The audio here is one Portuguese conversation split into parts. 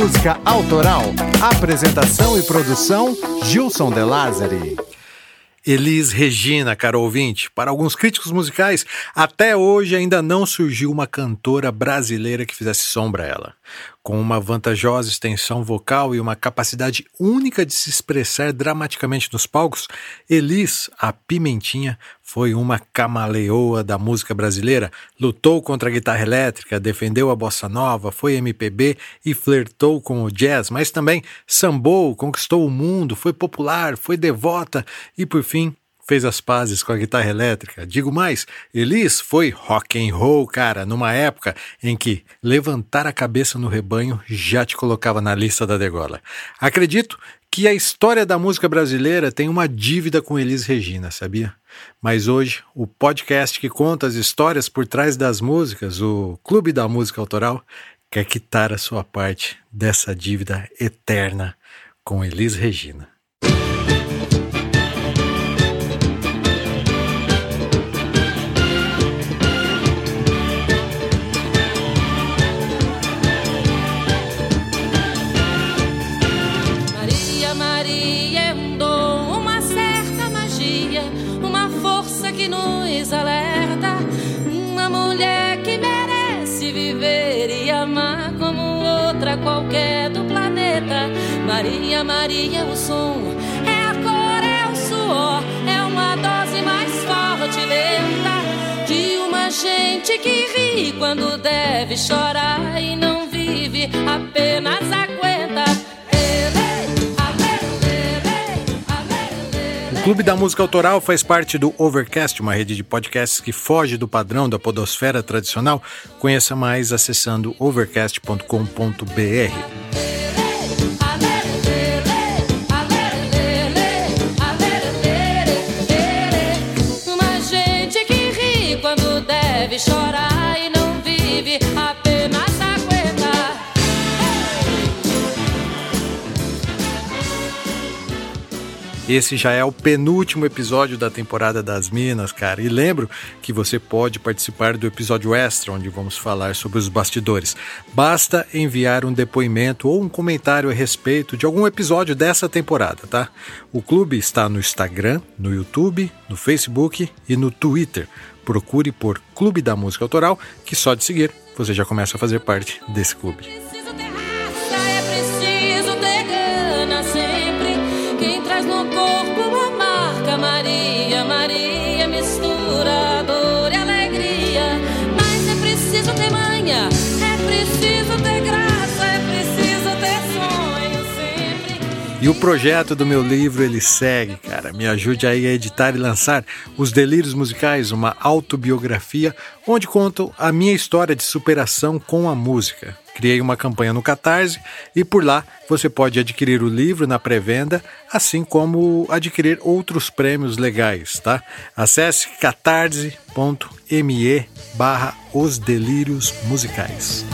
música autoral. Apresentação e produção: Gilson De Lázari. Elis Regina, caro ouvinte. Para alguns críticos musicais, até hoje ainda não surgiu uma cantora brasileira que fizesse sombra a ela. Com uma vantajosa extensão vocal e uma capacidade única de se expressar dramaticamente nos palcos, Elis, a Pimentinha, foi uma camaleoa da música brasileira, lutou contra a guitarra elétrica, defendeu a bossa nova, foi MPB e flertou com o jazz, mas também sambou, conquistou o mundo, foi popular, foi devota e, por fim, fez as pazes com a guitarra elétrica. Digo mais, Elis foi rock and roll, cara, numa época em que levantar a cabeça no rebanho já te colocava na lista da degola. Acredito que a história da música brasileira tem uma dívida com Elis Regina, sabia? Mas hoje, o podcast que conta as histórias por trás das músicas, o Clube da Música Autoral, quer quitar a sua parte dessa dívida eterna com Elis Regina. Maria, Maria, o som é a cor, é o suor, é uma dose mais forte, lenta de uma gente que ri quando deve chorar e não vive, apenas aguenta. O Clube da Música Autoral faz parte do Overcast, uma rede de podcasts que foge do padrão da podosfera tradicional. Conheça mais acessando overcast.com.br. Esse já é o penúltimo episódio da temporada das Minas, cara. E lembro que você pode participar do episódio extra, onde vamos falar sobre os bastidores. Basta enviar um depoimento ou um comentário a respeito de algum episódio dessa temporada, tá? O clube está no Instagram, no YouTube, no Facebook e no Twitter. Procure por Clube da Música Autoral, que só de seguir você já começa a fazer parte desse clube. E o projeto do meu livro ele segue, cara. Me ajude aí a editar e lançar Os Delírios Musicais, uma autobiografia onde conto a minha história de superação com a música. Criei uma campanha no Catarse e por lá você pode adquirir o livro na pré-venda, assim como adquirir outros prêmios legais, tá? Acesse catarse.me barra Os Delírios Musicais.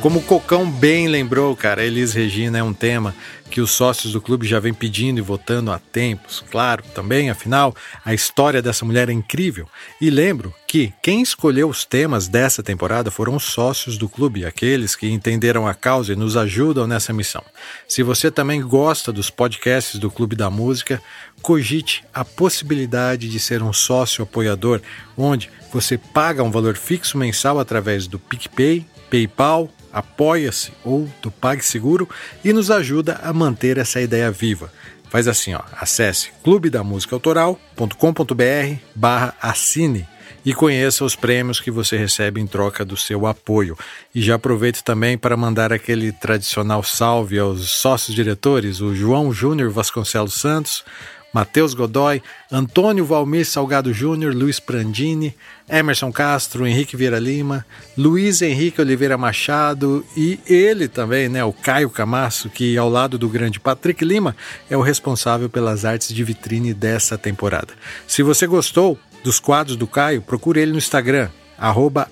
Como o Cocão bem lembrou, cara, Elis Regina é um tema que os sócios do clube já vem pedindo e votando há tempos. Claro, também, afinal, a história dessa mulher é incrível. E lembro que quem escolheu os temas dessa temporada foram os sócios do clube, aqueles que entenderam a causa e nos ajudam nessa missão. Se você também gosta dos podcasts do Clube da Música, cogite a possibilidade de ser um sócio apoiador, onde você paga um valor fixo mensal através do PicPay, PayPal apoia-se ou do PagSeguro e nos ajuda a manter essa ideia viva. Faz assim, ó, acesse clubedamusicaautoral.com.br barra assine e conheça os prêmios que você recebe em troca do seu apoio. E já aproveito também para mandar aquele tradicional salve aos sócios diretores, o João Júnior Vasconcelos Santos, Matheus Godoy, Antônio Valmir Salgado Júnior, Luiz Prandini, Emerson Castro, Henrique Vieira Lima, Luiz Henrique Oliveira Machado e ele também, né, o Caio Camasso, que ao lado do grande Patrick Lima é o responsável pelas artes de vitrine dessa temporada. Se você gostou dos quadros do Caio, procure ele no Instagram,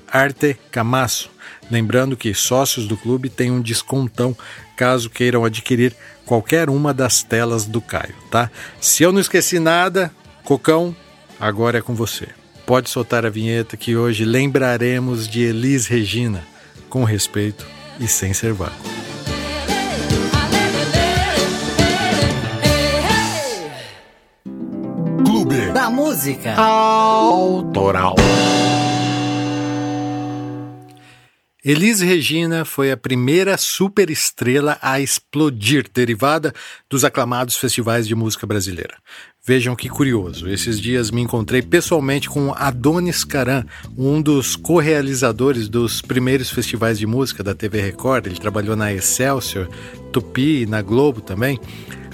artecamasso. Lembrando que sócios do clube têm um descontão caso queiram adquirir qualquer uma das telas do Caio, tá? Se eu não esqueci nada, Cocão, agora é com você. Pode soltar a vinheta que hoje lembraremos de Elis Regina, com respeito e sem ser vago. Clube da Música Autoral. Elis Regina foi a primeira superestrela a explodir, derivada dos aclamados festivais de música brasileira. Vejam que curioso, esses dias me encontrei pessoalmente com Adonis Caran, um dos co-realizadores dos primeiros festivais de música da TV Record. Ele trabalhou na Excelsior, Tupi e na Globo também.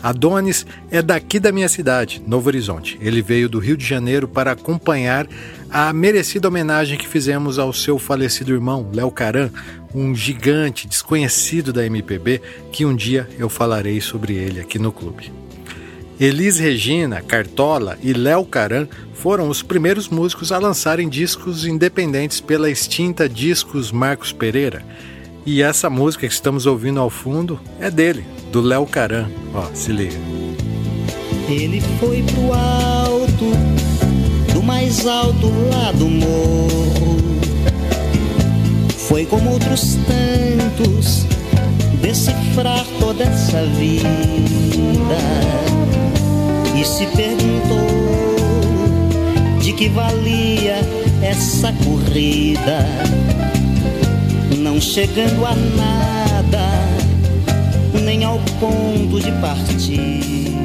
Adonis é daqui da minha cidade, Novo Horizonte. Ele veio do Rio de Janeiro para acompanhar a merecida homenagem que fizemos ao seu falecido irmão, Léo Caran, um gigante desconhecido da MPB que um dia eu falarei sobre ele aqui no clube. Elis Regina, Cartola e Léo Caran foram os primeiros músicos a lançarem discos independentes pela extinta Discos Marcos Pereira. E essa música que estamos ouvindo ao fundo é dele, do Léo Caran. Ó, se liga. Ele foi pro alto, do mais alto lá do morro. Foi como outros tantos, decifrar toda essa vida. E se perguntou de que valia essa corrida, não chegando a nada ao ponto de partida.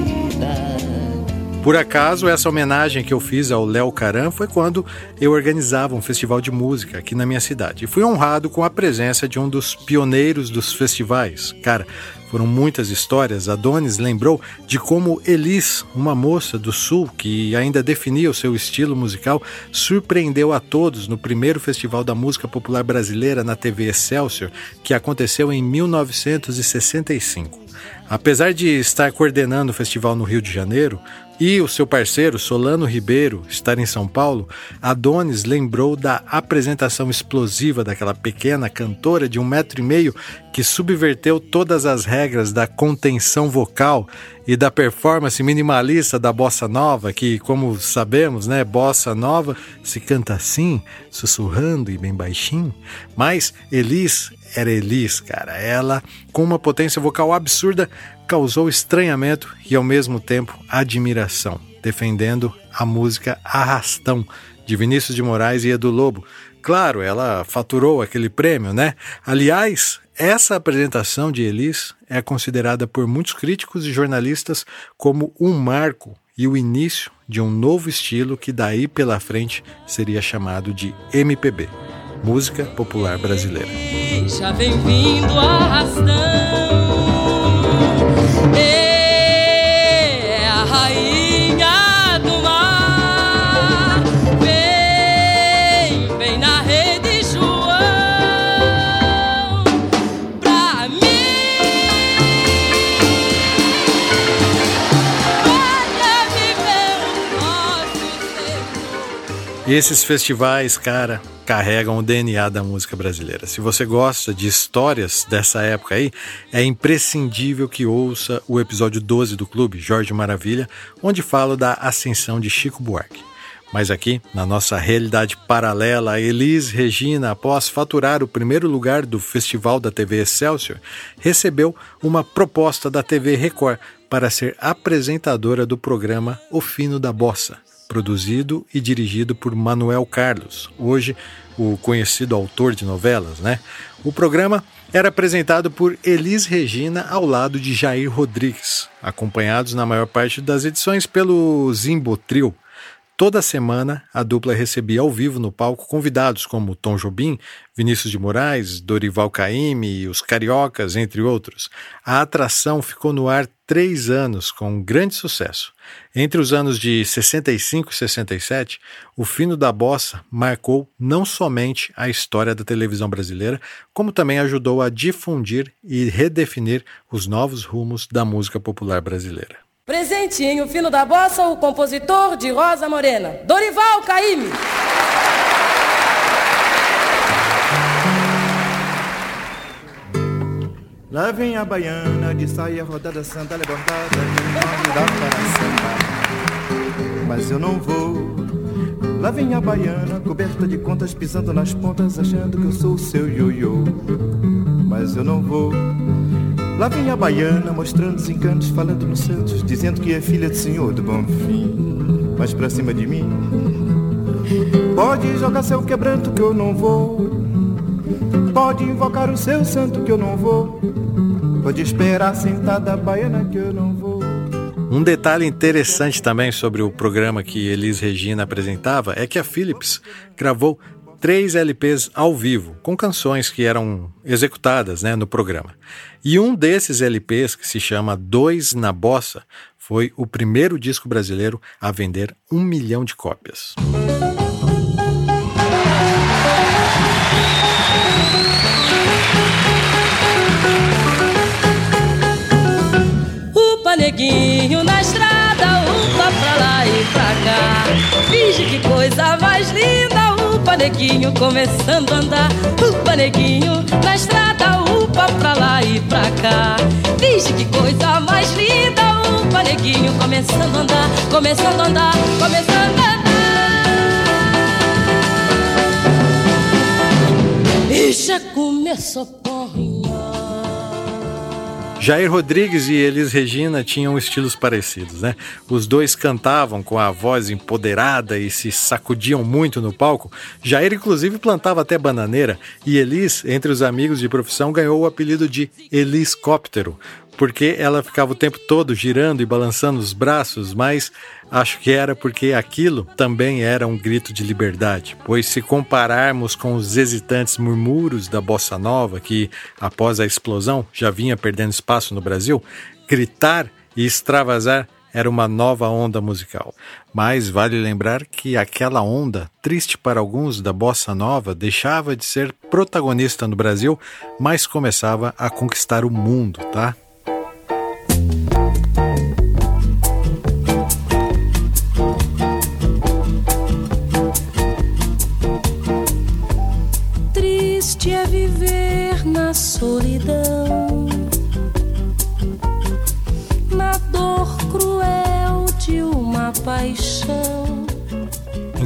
Por acaso, essa homenagem que eu fiz ao Léo Caran foi quando eu organizava um festival de música aqui na minha cidade. E fui honrado com a presença de um dos pioneiros dos festivais. Cara, foram muitas histórias. Adonis lembrou de como Elis, uma moça do sul que ainda definia o seu estilo musical, surpreendeu a todos no primeiro Festival da Música Popular Brasileira na TV Excelsior, que aconteceu em 1965. Apesar de estar coordenando o festival no Rio de Janeiro, e o seu parceiro Solano Ribeiro estar em São Paulo, Adonis lembrou da apresentação explosiva daquela pequena cantora de um metro e meio que subverteu todas as regras da contenção vocal e da performance minimalista da bossa nova, que, como sabemos, né, bossa nova se canta assim, sussurrando e bem baixinho. Mas Elis era Elis, cara. Ela, com uma potência vocal absurda, causou estranhamento e ao mesmo tempo admiração, defendendo a música Arrastão de Vinícius de Moraes e Edu Lobo. Claro, ela faturou aquele prêmio, né? Aliás, essa apresentação de Elis é considerada por muitos críticos e jornalistas como um marco e o início de um novo estilo que daí pela frente seria chamado de MPB, música popular brasileira. Já vem vindo arrastão. É Esses festivais, cara, carregam o DNA da música brasileira. Se você gosta de histórias dessa época aí, é imprescindível que ouça o episódio 12 do Clube Jorge Maravilha, onde falo da ascensão de Chico Buarque. Mas aqui, na nossa realidade paralela, Elis Regina, após faturar o primeiro lugar do festival da TV Excelsior, recebeu uma proposta da TV Record para ser apresentadora do programa O Fino da Bossa, produzido e dirigido por Manuel Carlos, hoje o conhecido autor de novelas, né? O programa era apresentado por Elis Regina ao lado de Jair Rodrigues, acompanhados na maior parte das edições pelo Zimbotril. Toda semana, a dupla recebia ao vivo no palco convidados como Tom Jobim, Vinícius de Moraes, Dorival Caymmi e os Cariocas, entre outros. A atração ficou no ar três anos, com grande sucesso. Entre os anos de 65 e 67, o Fino da Bossa marcou não somente a história da televisão brasileira, como também ajudou a difundir e redefinir os novos rumos da música popular brasileira. Presentinho fino da bossa, o compositor de Rosa Morena, Dorival Caymmi. Lá vem a baiana de saia rodada santa levantada de nome da para Mas eu não vou Lá vem a baiana, coberta de contas, pisando nas pontas, achando que eu sou o seu ioiô. Mas eu não vou. Lá vem a baiana, mostrando os encantos, falando no Santos, dizendo que é filha do senhor do bom fim. Mas pra cima de mim, pode jogar seu quebranto que eu não vou. Pode invocar o seu santo que eu não vou. Pode esperar sentada a baiana que eu não vou. Um detalhe interessante também sobre o programa que Elis Regina apresentava é que a Philips gravou três LPs ao vivo, com canções que eram executadas né, no programa. E um desses LPs, que se chama Dois na Bossa, foi o primeiro disco brasileiro a vender um milhão de cópias. neguinho na upa neguinho começando a andar. Upa neguinho na estrada, upa pra lá e pra cá. Finge que coisa mais linda, upa neguinho começando a andar, começando a andar, começando a andar. E já começou porrinha. Jair Rodrigues e Elis Regina tinham estilos parecidos, né? Os dois cantavam com a voz empoderada e se sacudiam muito no palco. Jair, inclusive, plantava até bananeira e Elis, entre os amigos de profissão, ganhou o apelido de Eliscóptero, porque ela ficava o tempo todo girando e balançando os braços, mas acho que era porque aquilo também era um grito de liberdade, pois se compararmos com os hesitantes murmúrios da bossa nova, que após a explosão já vinha perdendo espaço no Brasil, gritar e extravasar era uma nova onda musical. Mas vale lembrar que aquela onda, triste para alguns da bossa nova, deixava de ser protagonista no Brasil, mas começava a conquistar o mundo, tá?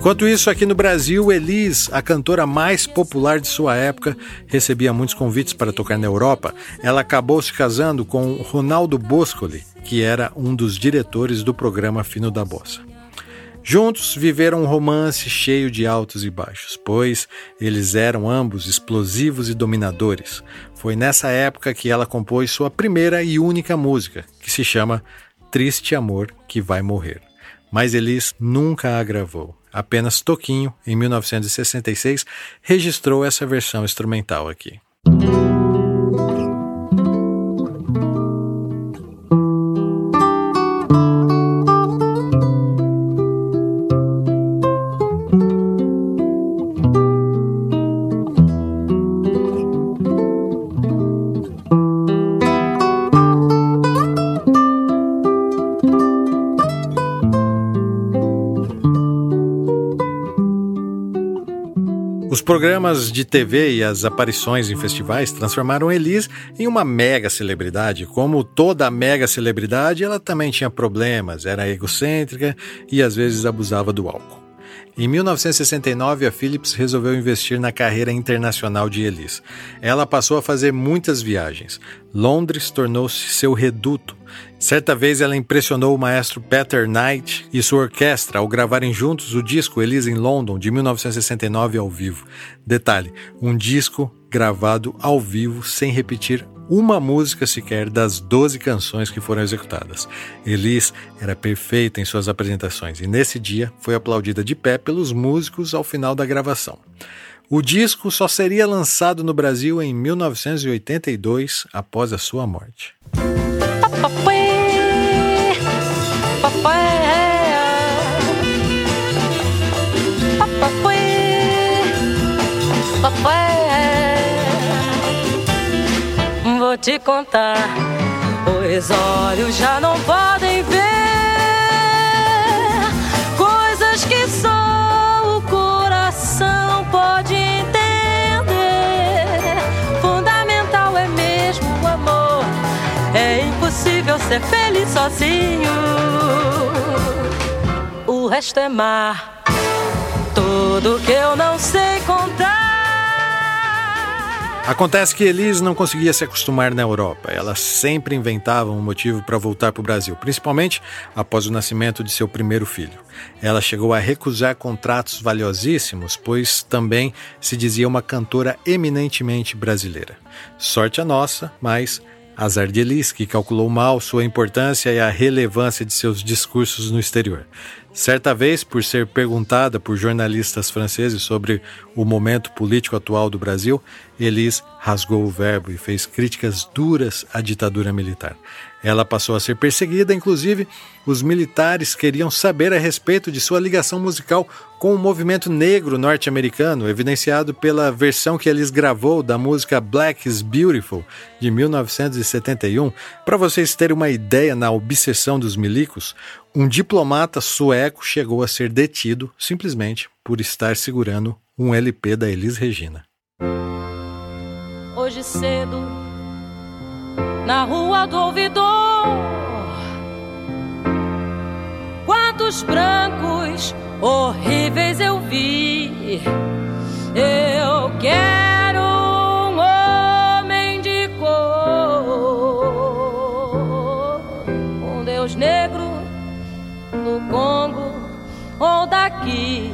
Enquanto isso, aqui no Brasil, Elis, a cantora mais popular de sua época, recebia muitos convites para tocar na Europa. Ela acabou se casando com Ronaldo Boscoli, que era um dos diretores do programa Fino da Bossa. Juntos viveram um romance cheio de altos e baixos, pois eles eram ambos explosivos e dominadores. Foi nessa época que ela compôs sua primeira e única música, que se chama Triste Amor que Vai Morrer. Mas Elis nunca a gravou. Apenas Toquinho, em 1966, registrou essa versão instrumental aqui. Programas de TV e as aparições em festivais transformaram Elis em uma mega celebridade. Como toda mega celebridade, ela também tinha problemas, era egocêntrica e às vezes abusava do álcool. Em 1969, a Philips resolveu investir na carreira internacional de Elis. Ela passou a fazer muitas viagens. Londres tornou-se seu reduto. Certa vez ela impressionou o maestro Peter Knight e sua orquestra ao gravarem juntos o disco Elis em London de 1969 ao vivo. Detalhe: um disco gravado ao vivo sem repetir uma música sequer das 12 canções que foram executadas. Elis era perfeita em suas apresentações e nesse dia foi aplaudida de pé pelos músicos ao final da gravação. O disco só seria lançado no Brasil em 1982, após a sua morte. Te contar, os olhos já não podem ver coisas que só o coração pode entender. Fundamental é mesmo o amor, é impossível ser feliz sozinho. O resto é mar. tudo que eu não sei contar. Acontece que Elise não conseguia se acostumar na Europa. Ela sempre inventava um motivo para voltar para o Brasil, principalmente após o nascimento de seu primeiro filho. Ela chegou a recusar contratos valiosíssimos, pois também se dizia uma cantora eminentemente brasileira. Sorte a nossa, mas azar de Elise, que calculou mal sua importância e a relevância de seus discursos no exterior. Certa vez, por ser perguntada por jornalistas franceses sobre o momento político atual do Brasil, Elis rasgou o verbo e fez críticas duras à ditadura militar. Ela passou a ser perseguida, inclusive os militares queriam saber a respeito de sua ligação musical com o movimento negro norte-americano, evidenciado pela versão que Elis gravou da música Black is Beautiful de 1971. Para vocês terem uma ideia na obsessão dos milicos, um diplomata sueco chegou a ser detido simplesmente por estar segurando um LP da Elis Regina. Hoje cedo, na rua do ouvidor, quantos brancos horríveis eu vi. Eu quero um homem de cor, um Deus negro do Congo ou daqui.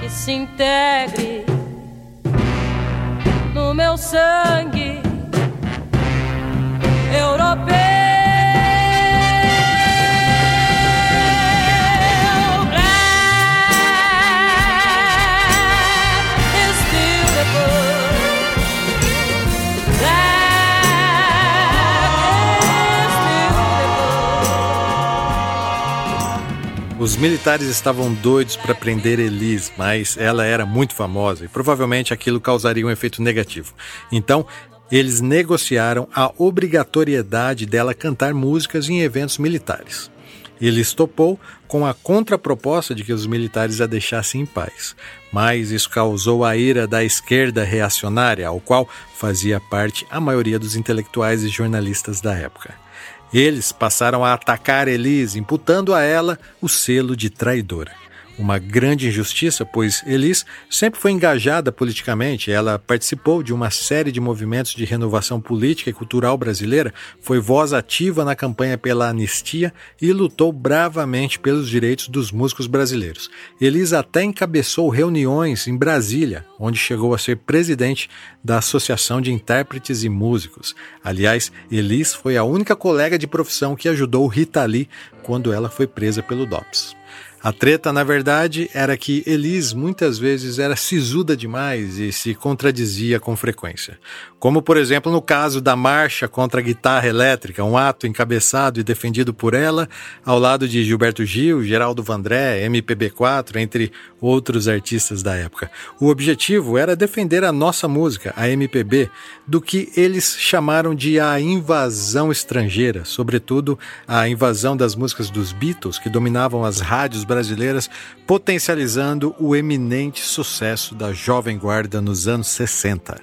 Que se integre no militares estavam doidos para prender Elise, mas ela era muito famosa e provavelmente aquilo causaria um efeito negativo. Então, eles negociaram a obrigatoriedade dela cantar músicas em eventos militares. Eles topou com a contraproposta de que os militares a deixassem em paz, mas isso causou a ira da esquerda reacionária, ao qual fazia parte a maioria dos intelectuais e jornalistas da época. Eles passaram a atacar Elise, imputando a ela o selo de traidora uma grande injustiça, pois Elis sempre foi engajada politicamente. Ela participou de uma série de movimentos de renovação política e cultural brasileira, foi voz ativa na campanha pela anistia e lutou bravamente pelos direitos dos músicos brasileiros. Elis até encabeçou reuniões em Brasília, onde chegou a ser presidente da Associação de Intérpretes e Músicos. Aliás, Elis foi a única colega de profissão que ajudou Rita Lee quando ela foi presa pelo DOPS. A treta, na verdade, era que Elis muitas vezes era sisuda demais e se contradizia com frequência. Como, por exemplo, no caso da marcha contra a guitarra elétrica, um ato encabeçado e defendido por ela, ao lado de Gilberto Gil, Geraldo Vandré, MPB4, entre outros artistas da época. O objetivo era defender a nossa música, a MPB, do que eles chamaram de a invasão estrangeira, sobretudo a invasão das músicas dos Beatles, que dominavam as rádios brasileiras, potencializando o eminente sucesso da Jovem Guarda nos anos 60.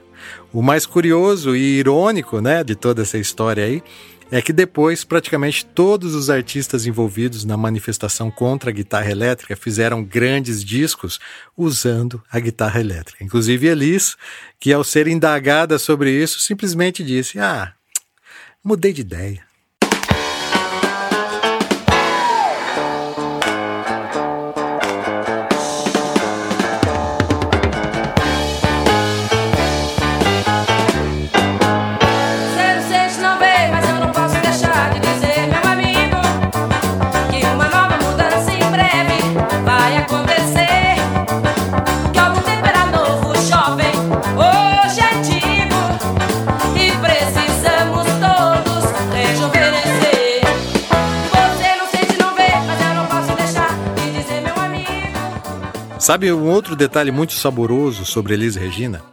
O mais curioso e irônico né, de toda essa história aí é que depois praticamente todos os artistas envolvidos na manifestação contra a guitarra elétrica fizeram grandes discos usando a guitarra elétrica. Inclusive Elis, que ao ser indagada sobre isso, simplesmente disse: Ah, mudei de ideia. Sabe um outro detalhe muito saboroso sobre Elise Regina?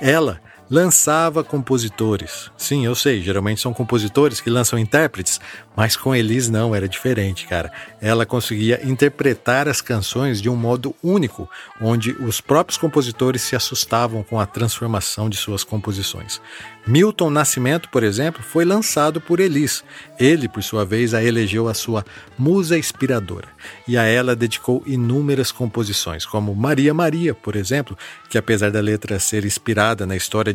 Ela lançava compositores. Sim, eu sei, geralmente são compositores que lançam intérpretes, mas com Elis não, era diferente, cara. Ela conseguia interpretar as canções de um modo único, onde os próprios compositores se assustavam com a transformação de suas composições. Milton Nascimento, por exemplo, foi lançado por Elis. Ele, por sua vez, a elegeu a sua musa inspiradora e a ela dedicou inúmeras composições, como Maria Maria, por exemplo, que apesar da letra ser inspirada na história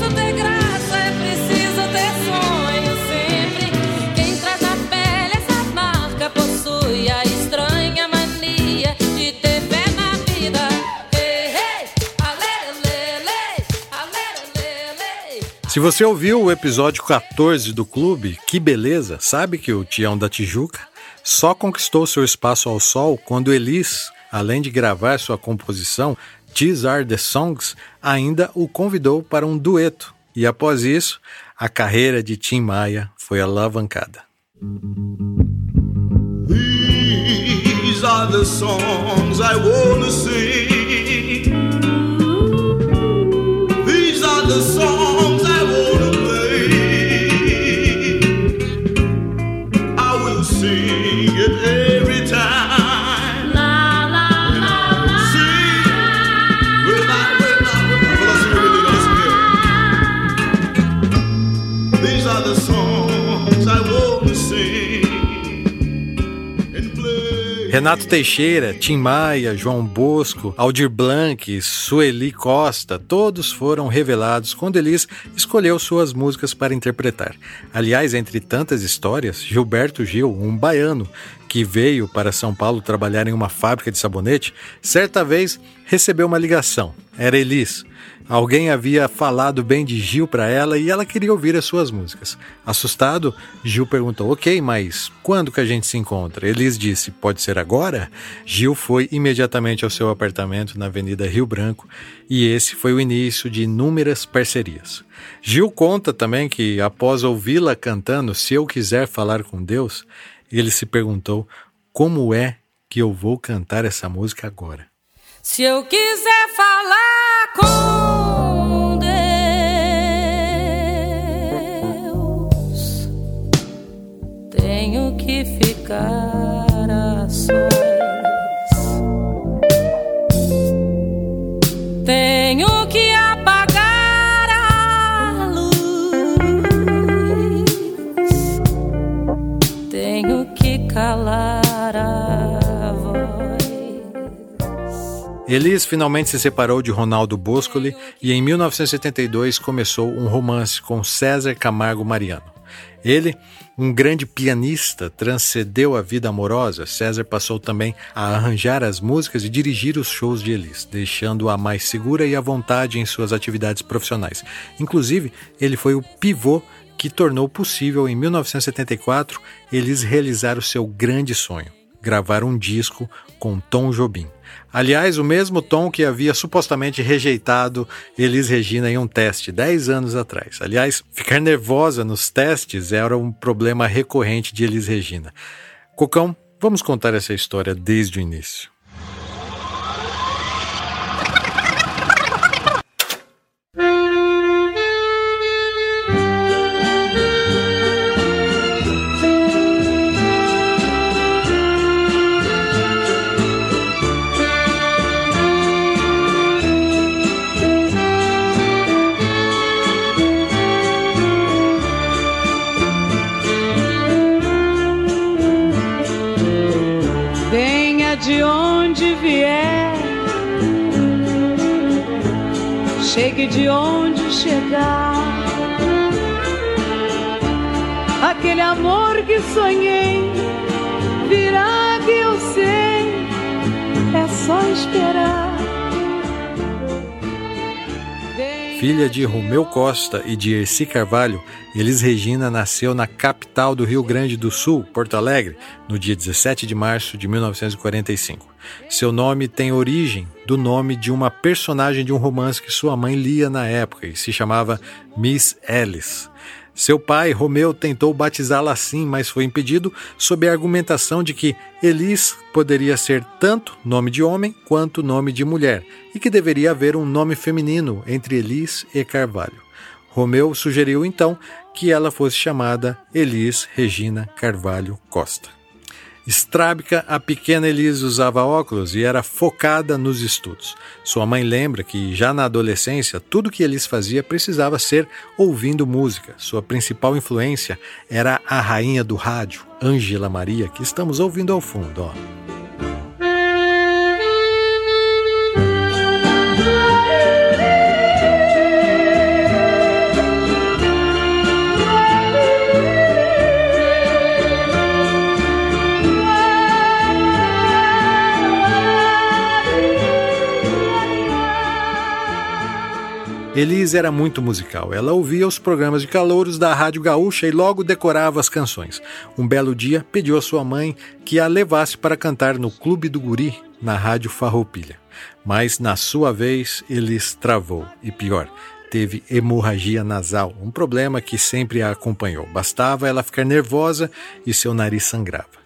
Se você ouviu o episódio 14 do clube, que beleza! Sabe que o Tião da Tijuca só conquistou seu espaço ao sol quando Elis, além de gravar sua composição These Are the Songs, ainda o convidou para um dueto. E após isso, a carreira de Tim Maia foi alavancada. These are the songs I wanna sing. Renato Teixeira, Tim Maia, João Bosco, Aldir Blanc, Sueli Costa, todos foram revelados quando Elis escolheu suas músicas para interpretar. Aliás, entre tantas histórias, Gilberto Gil, um baiano que veio para São Paulo trabalhar em uma fábrica de sabonete, certa vez recebeu uma ligação. Era Elis. Alguém havia falado bem de Gil para ela e ela queria ouvir as suas músicas. Assustado, Gil perguntou: Ok, mas quando que a gente se encontra? Elis disse: Pode ser agora? Gil foi imediatamente ao seu apartamento na Avenida Rio Branco e esse foi o início de inúmeras parcerias. Gil conta também que, após ouvi-la cantando Se Eu Quiser Falar com Deus, ele se perguntou: Como é que eu vou cantar essa música agora? Se eu quiser falar com Deus, tenho que ficar calar a Elis finalmente se separou de Ronaldo Boscoli e em 1972 começou um romance com César Camargo Mariano. Ele, um grande pianista, transcendeu a vida amorosa. César passou também a arranjar as músicas e dirigir os shows de Elis, deixando-a mais segura e à vontade em suas atividades profissionais. Inclusive, ele foi o pivô que tornou possível, em 1974, Elis realizar o seu grande sonho: gravar um disco com Tom Jobim. Aliás, o mesmo Tom que havia supostamente rejeitado Elis Regina em um teste 10 anos atrás. Aliás, ficar nervosa nos testes era um problema recorrente de Elis Regina. Cocão, vamos contar essa história desde o início. De onde chegar. Aquele amor que sonhei virá que eu sei, é só esperar. Filha de Romeu Costa e de Erci Carvalho, Elis Regina nasceu na capital do Rio Grande do Sul, Porto Alegre, no dia 17 de março de 1945. Seu nome tem origem do nome de uma personagem de um romance que sua mãe lia na época e se chamava Miss Alice. Seu pai, Romeu, tentou batizá-la assim, mas foi impedido sob a argumentação de que Elis poderia ser tanto nome de homem quanto nome de mulher e que deveria haver um nome feminino entre Elis e Carvalho. Romeu sugeriu então que ela fosse chamada Elis Regina Carvalho Costa. Estrábica, a pequena Elise usava óculos e era focada nos estudos. Sua mãe lembra que, já na adolescência, tudo que Elise fazia precisava ser ouvindo música. Sua principal influência era a rainha do rádio, Ângela Maria, que estamos ouvindo ao fundo. Ó. Elise era muito musical. Ela ouvia os programas de calouros da Rádio Gaúcha e logo decorava as canções. Um belo dia, pediu à sua mãe que a levasse para cantar no Clube do Guri, na Rádio Farroupilha. Mas, na sua vez, Elis travou. E pior, teve hemorragia nasal, um problema que sempre a acompanhou. Bastava ela ficar nervosa e seu nariz sangrava.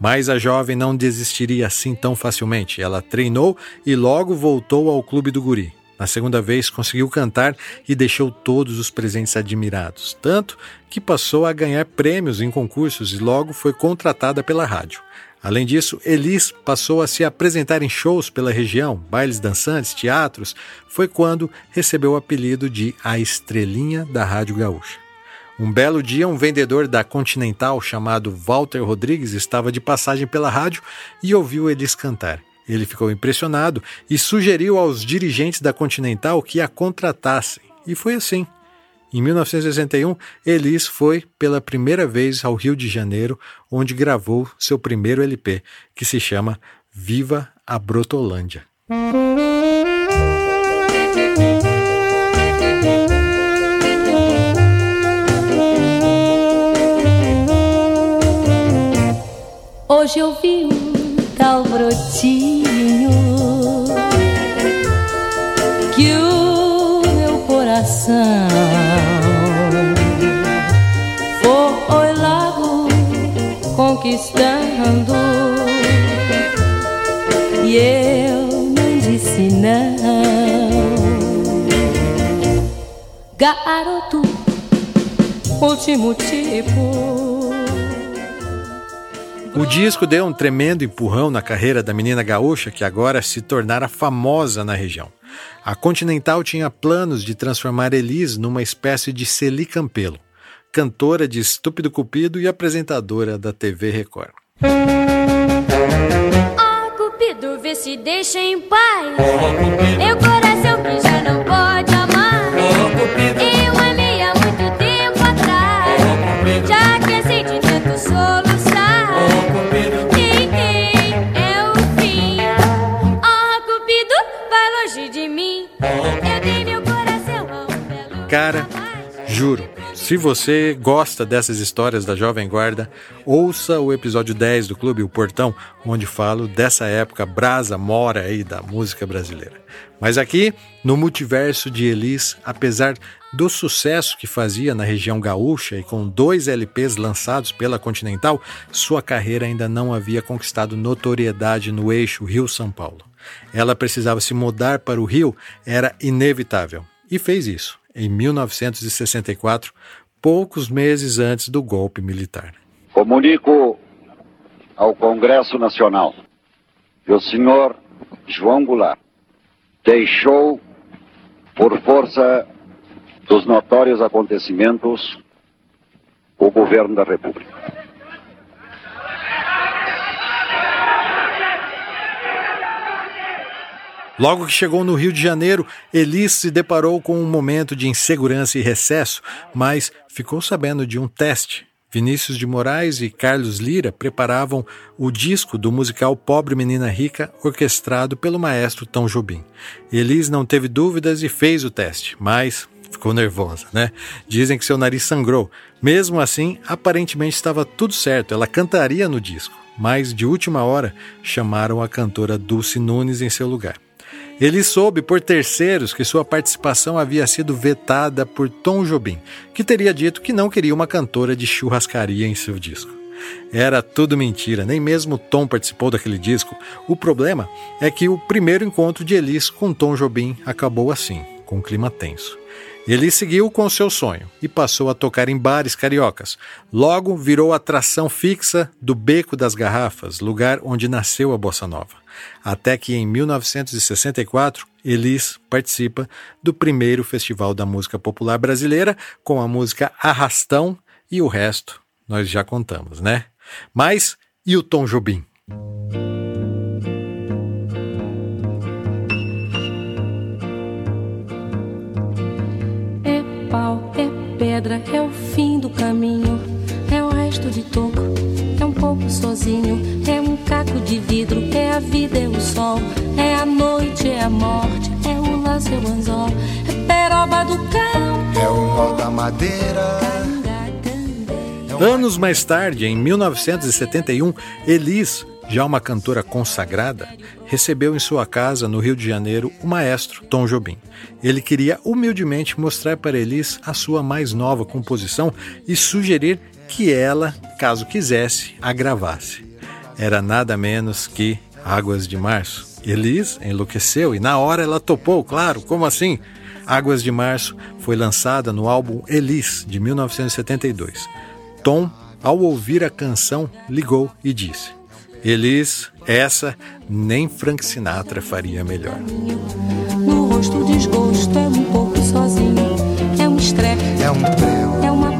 Mas a jovem não desistiria assim tão facilmente. Ela treinou e logo voltou ao Clube do Guri. Na segunda vez, conseguiu cantar e deixou todos os presentes admirados, tanto que passou a ganhar prêmios em concursos e logo foi contratada pela rádio. Além disso, Elis passou a se apresentar em shows pela região, bailes dançantes, teatros. Foi quando recebeu o apelido de A Estrelinha da Rádio Gaúcha. Um belo dia, um vendedor da Continental chamado Walter Rodrigues estava de passagem pela rádio e ouviu Elis cantar. Ele ficou impressionado e sugeriu aos dirigentes da Continental que a contratassem. E foi assim. Em 1961, Elis foi pela primeira vez ao Rio de Janeiro, onde gravou seu primeiro LP, que se chama Viva a Brotolândia. Hoje eu vi um tal brotinho conquistando e eu não disse não, garoto, último tipo. O disco deu um tremendo empurrão na carreira da menina gaúcha que agora se tornara famosa na região. A Continental tinha planos de transformar Elis numa espécie de Celi Campelo, cantora de Estúpido Cupido e apresentadora da TV Record. Oh, Cupido, vê se deixa em paz. Oh, Meu coração que já não pode amar. Oh, Cupido. Eu amei há muito tempo atrás. Oh, já cansei de tanto soluçar. Oh, Cupido. Ei, ei, é o fim. Oh, Cupido, vai longe de mim. Eu dei meu coração a um belo Cara. Juro, se você gosta dessas histórias da Jovem Guarda, ouça o episódio 10 do Clube O Portão, onde falo dessa época brasa mora aí da música brasileira. Mas aqui, no multiverso de Elis, apesar do sucesso que fazia na região gaúcha e com dois LPs lançados pela Continental, sua carreira ainda não havia conquistado notoriedade no eixo Rio-São Paulo. Ela precisava se mudar para o Rio, era inevitável, e fez isso em 1964, poucos meses antes do golpe militar. Comunico ao Congresso Nacional que o senhor João Goulart deixou, por força dos notórios acontecimentos, o governo da República. Logo que chegou no Rio de Janeiro, Elis se deparou com um momento de insegurança e recesso, mas ficou sabendo de um teste Vinícius de Moraes e Carlos Lira preparavam o disco do musical Pobre Menina Rica, orquestrado pelo maestro Tom Jobim. Elis não teve dúvidas e fez o teste, mas ficou nervosa, né? Dizem que seu nariz sangrou. Mesmo assim, aparentemente estava tudo certo, ela cantaria no disco, mas de última hora chamaram a cantora Dulce Nunes em seu lugar. Ele soube por terceiros que sua participação havia sido vetada por Tom Jobim, que teria dito que não queria uma cantora de churrascaria em seu disco. Era tudo mentira, nem mesmo Tom participou daquele disco. O problema é que o primeiro encontro de Elis com Tom Jobim acabou assim, com um clima tenso. Ele seguiu com seu sonho e passou a tocar em bares cariocas. Logo virou atração fixa do Beco das Garrafas, lugar onde nasceu a bossa nova. Até que em 1964, Elis participa do primeiro Festival da Música Popular Brasileira com a música Arrastão e o resto nós já contamos, né? Mas e o Tom Jobim? pau, é pedra, é o fim do caminho, é o resto de toco, é um pouco sozinho, é um caco de vidro, é a vida, é o sol, é a noite, é a morte, é o laço, é o anzol, é peroba do campo, é o nó da madeira. Anos mais tarde, em 1971, Elis já uma cantora consagrada, recebeu em sua casa, no Rio de Janeiro, o maestro Tom Jobim. Ele queria humildemente mostrar para Elis a sua mais nova composição e sugerir que ela, caso quisesse, a gravasse. Era nada menos que Águas de Março. Elis enlouqueceu e na hora ela topou, claro, como assim? Águas de Março foi lançada no álbum Elis, de 1972. Tom, ao ouvir a canção, ligou e disse: Elis, essa nem Frank Sinatra faria melhor. No rosto desgosto é um pouco sozinho, é um estrepe, é um prego, é uma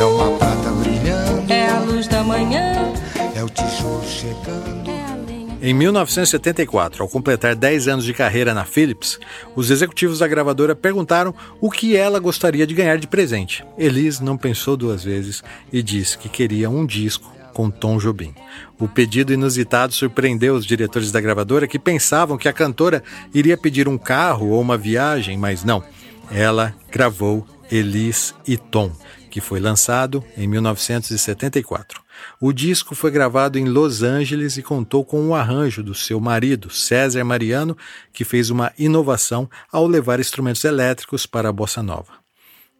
é uma prata brilhando, é a luz da manhã, é o tijolo chegando. é a lenha. Em 1974, ao completar 10 anos de carreira na Philips, os executivos da gravadora perguntaram o que ela gostaria de ganhar de presente. Elis não pensou duas vezes e disse que queria um disco com Tom Jobim. O pedido inusitado surpreendeu os diretores da gravadora que pensavam que a cantora iria pedir um carro ou uma viagem, mas não. Ela gravou Elis e Tom, que foi lançado em 1974. O disco foi gravado em Los Angeles e contou com o um arranjo do seu marido, César Mariano, que fez uma inovação ao levar instrumentos elétricos para a bossa nova.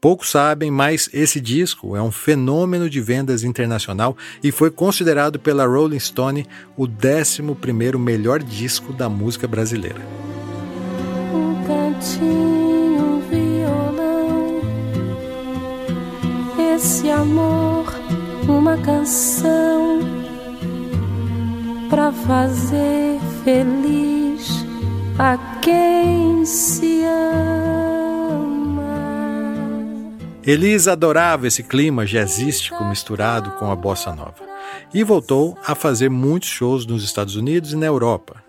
Poucos sabem, mas esse disco é um fenômeno de vendas internacional e foi considerado pela Rolling Stone o 11º melhor disco da música brasileira. Um esse amor, uma canção para fazer feliz a quem se ama. Elis adorava esse clima jazzístico misturado com a bossa nova e voltou a fazer muitos shows nos Estados Unidos e na Europa.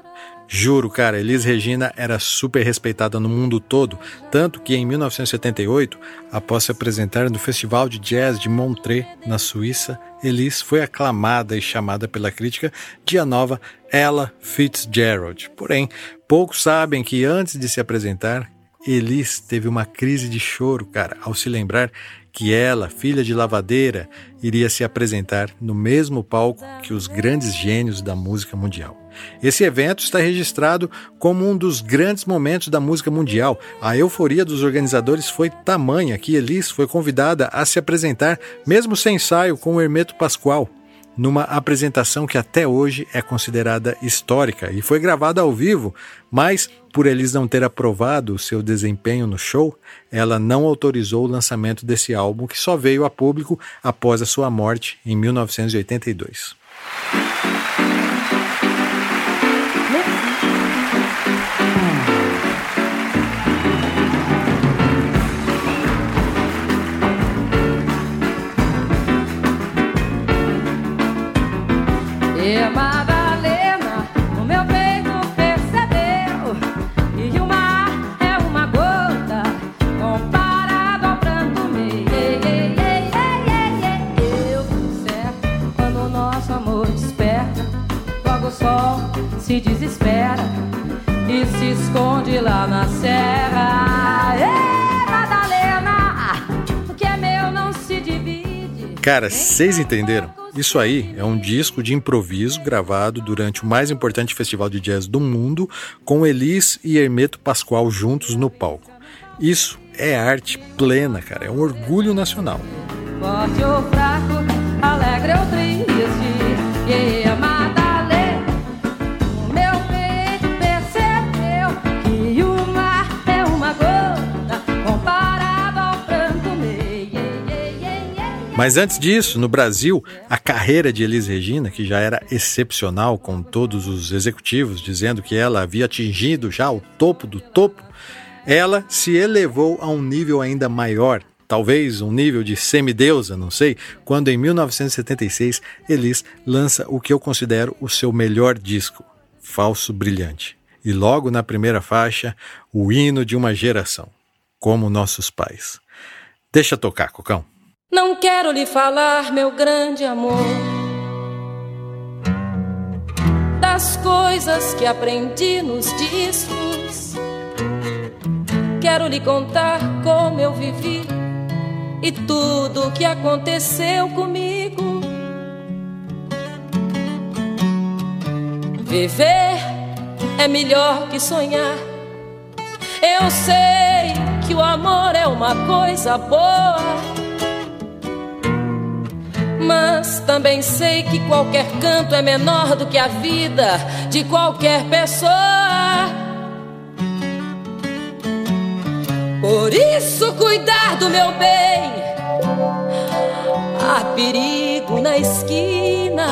Juro, cara, Elis Regina era super respeitada no mundo todo, tanto que em 1978, após se apresentar no Festival de Jazz de Montreux, na Suíça, Elis foi aclamada e chamada pela crítica de a nova Ella Fitzgerald. Porém, poucos sabem que antes de se apresentar, Elis teve uma crise de choro, cara, ao se lembrar que ela, filha de lavadeira, iria se apresentar no mesmo palco que os grandes gênios da música mundial. Esse evento está registrado como um dos grandes momentos da música mundial. A euforia dos organizadores foi tamanha que Elis foi convidada a se apresentar, mesmo sem ensaio, com o Hermeto Pascoal numa apresentação que até hoje é considerada histórica e foi gravada ao vivo, mas por eles não ter aprovado o seu desempenho no show, ela não autorizou o lançamento desse álbum que só veio a público após a sua morte em 1982. Se desespera e se esconde lá na serra. Ei, Madalena, o que é meu não se divide. Cara, vocês entenderam? Isso aí é um disco de improviso gravado durante o mais importante festival de jazz do mundo, com Elis e Hermeto Pascoal juntos no palco. Isso é arte plena, cara, é um orgulho nacional. Forte ou fraco, alegre ou triste, yeah, Mas antes disso, no Brasil, a carreira de Elis Regina, que já era excepcional, com todos os executivos dizendo que ela havia atingido já o topo do topo, ela se elevou a um nível ainda maior, talvez um nível de semideusa, não sei, quando em 1976 Elis lança o que eu considero o seu melhor disco, Falso Brilhante. E logo na primeira faixa, o hino de uma geração, como nossos pais. Deixa tocar, Cocão. Não quero lhe falar, meu grande amor, das coisas que aprendi nos discos. Quero lhe contar como eu vivi e tudo o que aconteceu comigo. Viver é melhor que sonhar. Eu sei que o amor é uma coisa boa. Mas também sei que qualquer canto é menor do que a vida de qualquer pessoa. Por isso, cuidar do meu bem. Há perigo na esquina.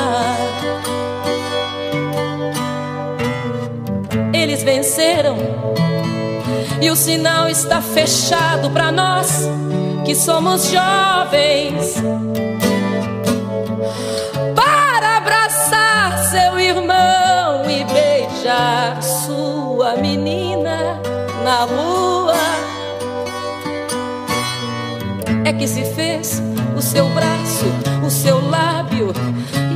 Eles venceram e o sinal está fechado para nós que somos jovens. Menina na rua. É que se fez o seu braço, o seu lábio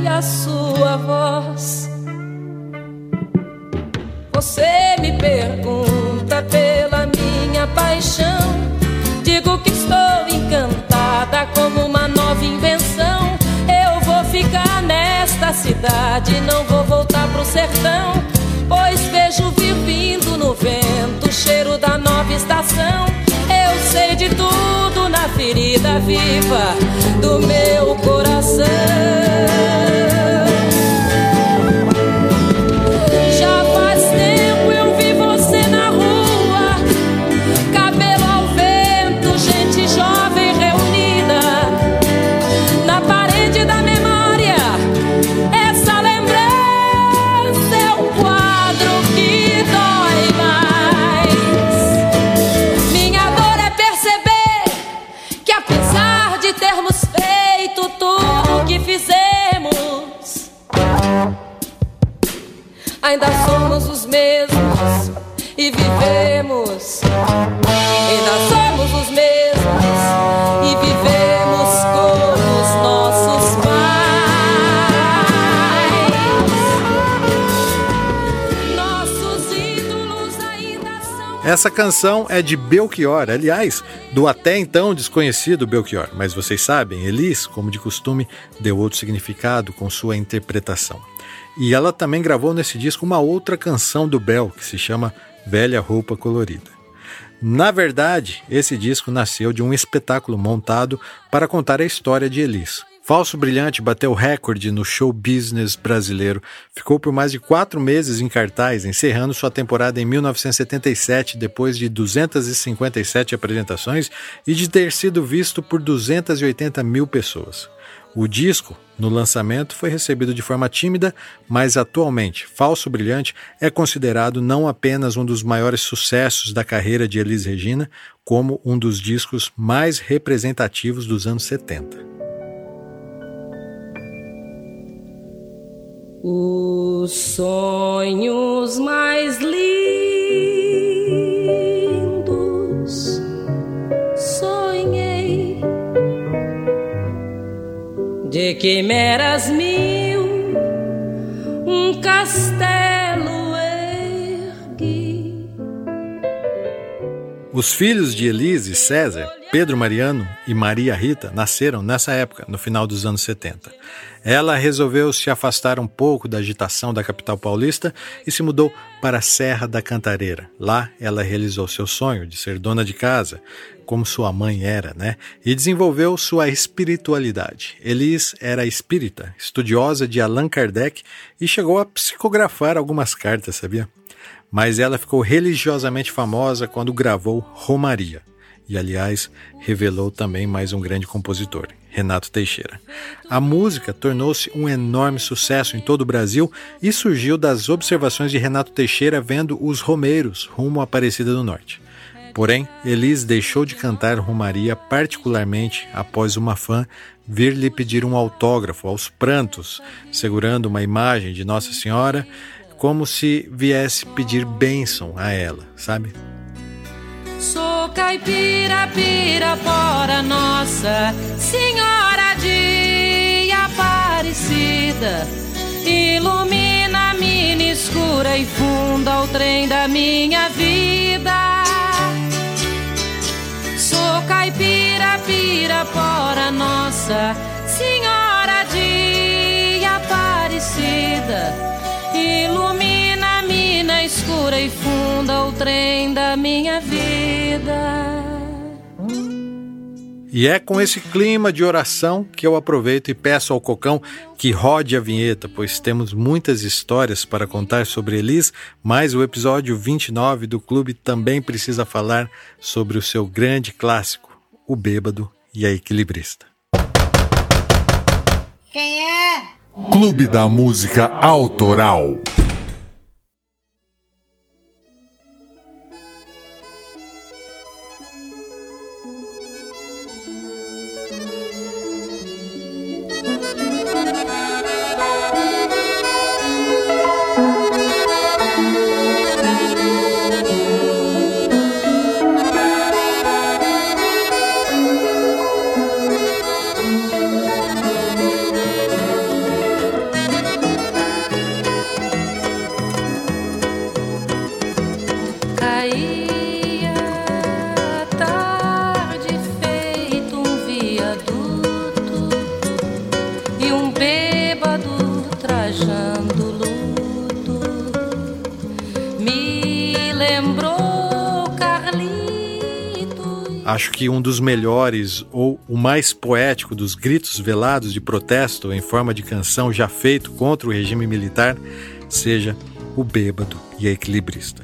e a sua voz. Você me pergunta pela minha paixão. Digo que estou encantada como uma nova invenção. Eu vou ficar nesta cidade, não vou voltar pro sertão. Ferida viva do meu coração. Essa canção é de Belchior, aliás, do até então desconhecido Belchior, mas vocês sabem, Elis, como de costume, deu outro significado com sua interpretação. E ela também gravou nesse disco uma outra canção do Bel, que se chama Velha Roupa Colorida. Na verdade, esse disco nasceu de um espetáculo montado para contar a história de Elis. Falso Brilhante bateu recorde no show business brasileiro, ficou por mais de quatro meses em cartaz, encerrando sua temporada em 1977, depois de 257 apresentações e de ter sido visto por 280 mil pessoas. O disco, no lançamento, foi recebido de forma tímida, mas atualmente, Falso Brilhante é considerado não apenas um dos maiores sucessos da carreira de Elis Regina, como um dos discos mais representativos dos anos 70. Os sonhos mais lindos sonhei. De quimeras mil, um castelo Os filhos de Elise César, Pedro Mariano e Maria Rita, nasceram nessa época, no final dos anos 70. Ela resolveu se afastar um pouco da agitação da capital paulista e se mudou para a Serra da Cantareira. Lá, ela realizou seu sonho de ser dona de casa, como sua mãe era, né? E desenvolveu sua espiritualidade. Elis era espírita, estudiosa de Allan Kardec e chegou a psicografar algumas cartas, sabia? Mas ela ficou religiosamente famosa quando gravou Romaria. E, aliás, revelou também mais um grande compositor, Renato Teixeira. A música tornou-se um enorme sucesso em todo o Brasil e surgiu das observações de Renato Teixeira vendo os romeiros rumo à Aparecida do Norte. Porém, Elis deixou de cantar Romaria particularmente após uma fã vir lhe pedir um autógrafo aos prantos, segurando uma imagem de Nossa Senhora como se viesse pedir bênção a ela, sabe? Sou caipira, pirapora, nossa Senhora de Aparecida. Ilumina a mina escura e funda o trem da minha vida. Sou caipira, pirapora, nossa Senhora de Aparecida. E funda o trem da minha vida. E é com esse clima de oração que eu aproveito e peço ao Cocão que rode a vinheta, pois temos muitas histórias para contar sobre Elis, mas o episódio 29 do clube também precisa falar sobre o seu grande clássico, O Bêbado e a Equilibrista. Quem é? Clube da Música Autoral. Acho que um dos melhores ou o mais poético dos gritos velados de protesto em forma de canção já feito contra o regime militar seja O Bêbado e a Equilibrista.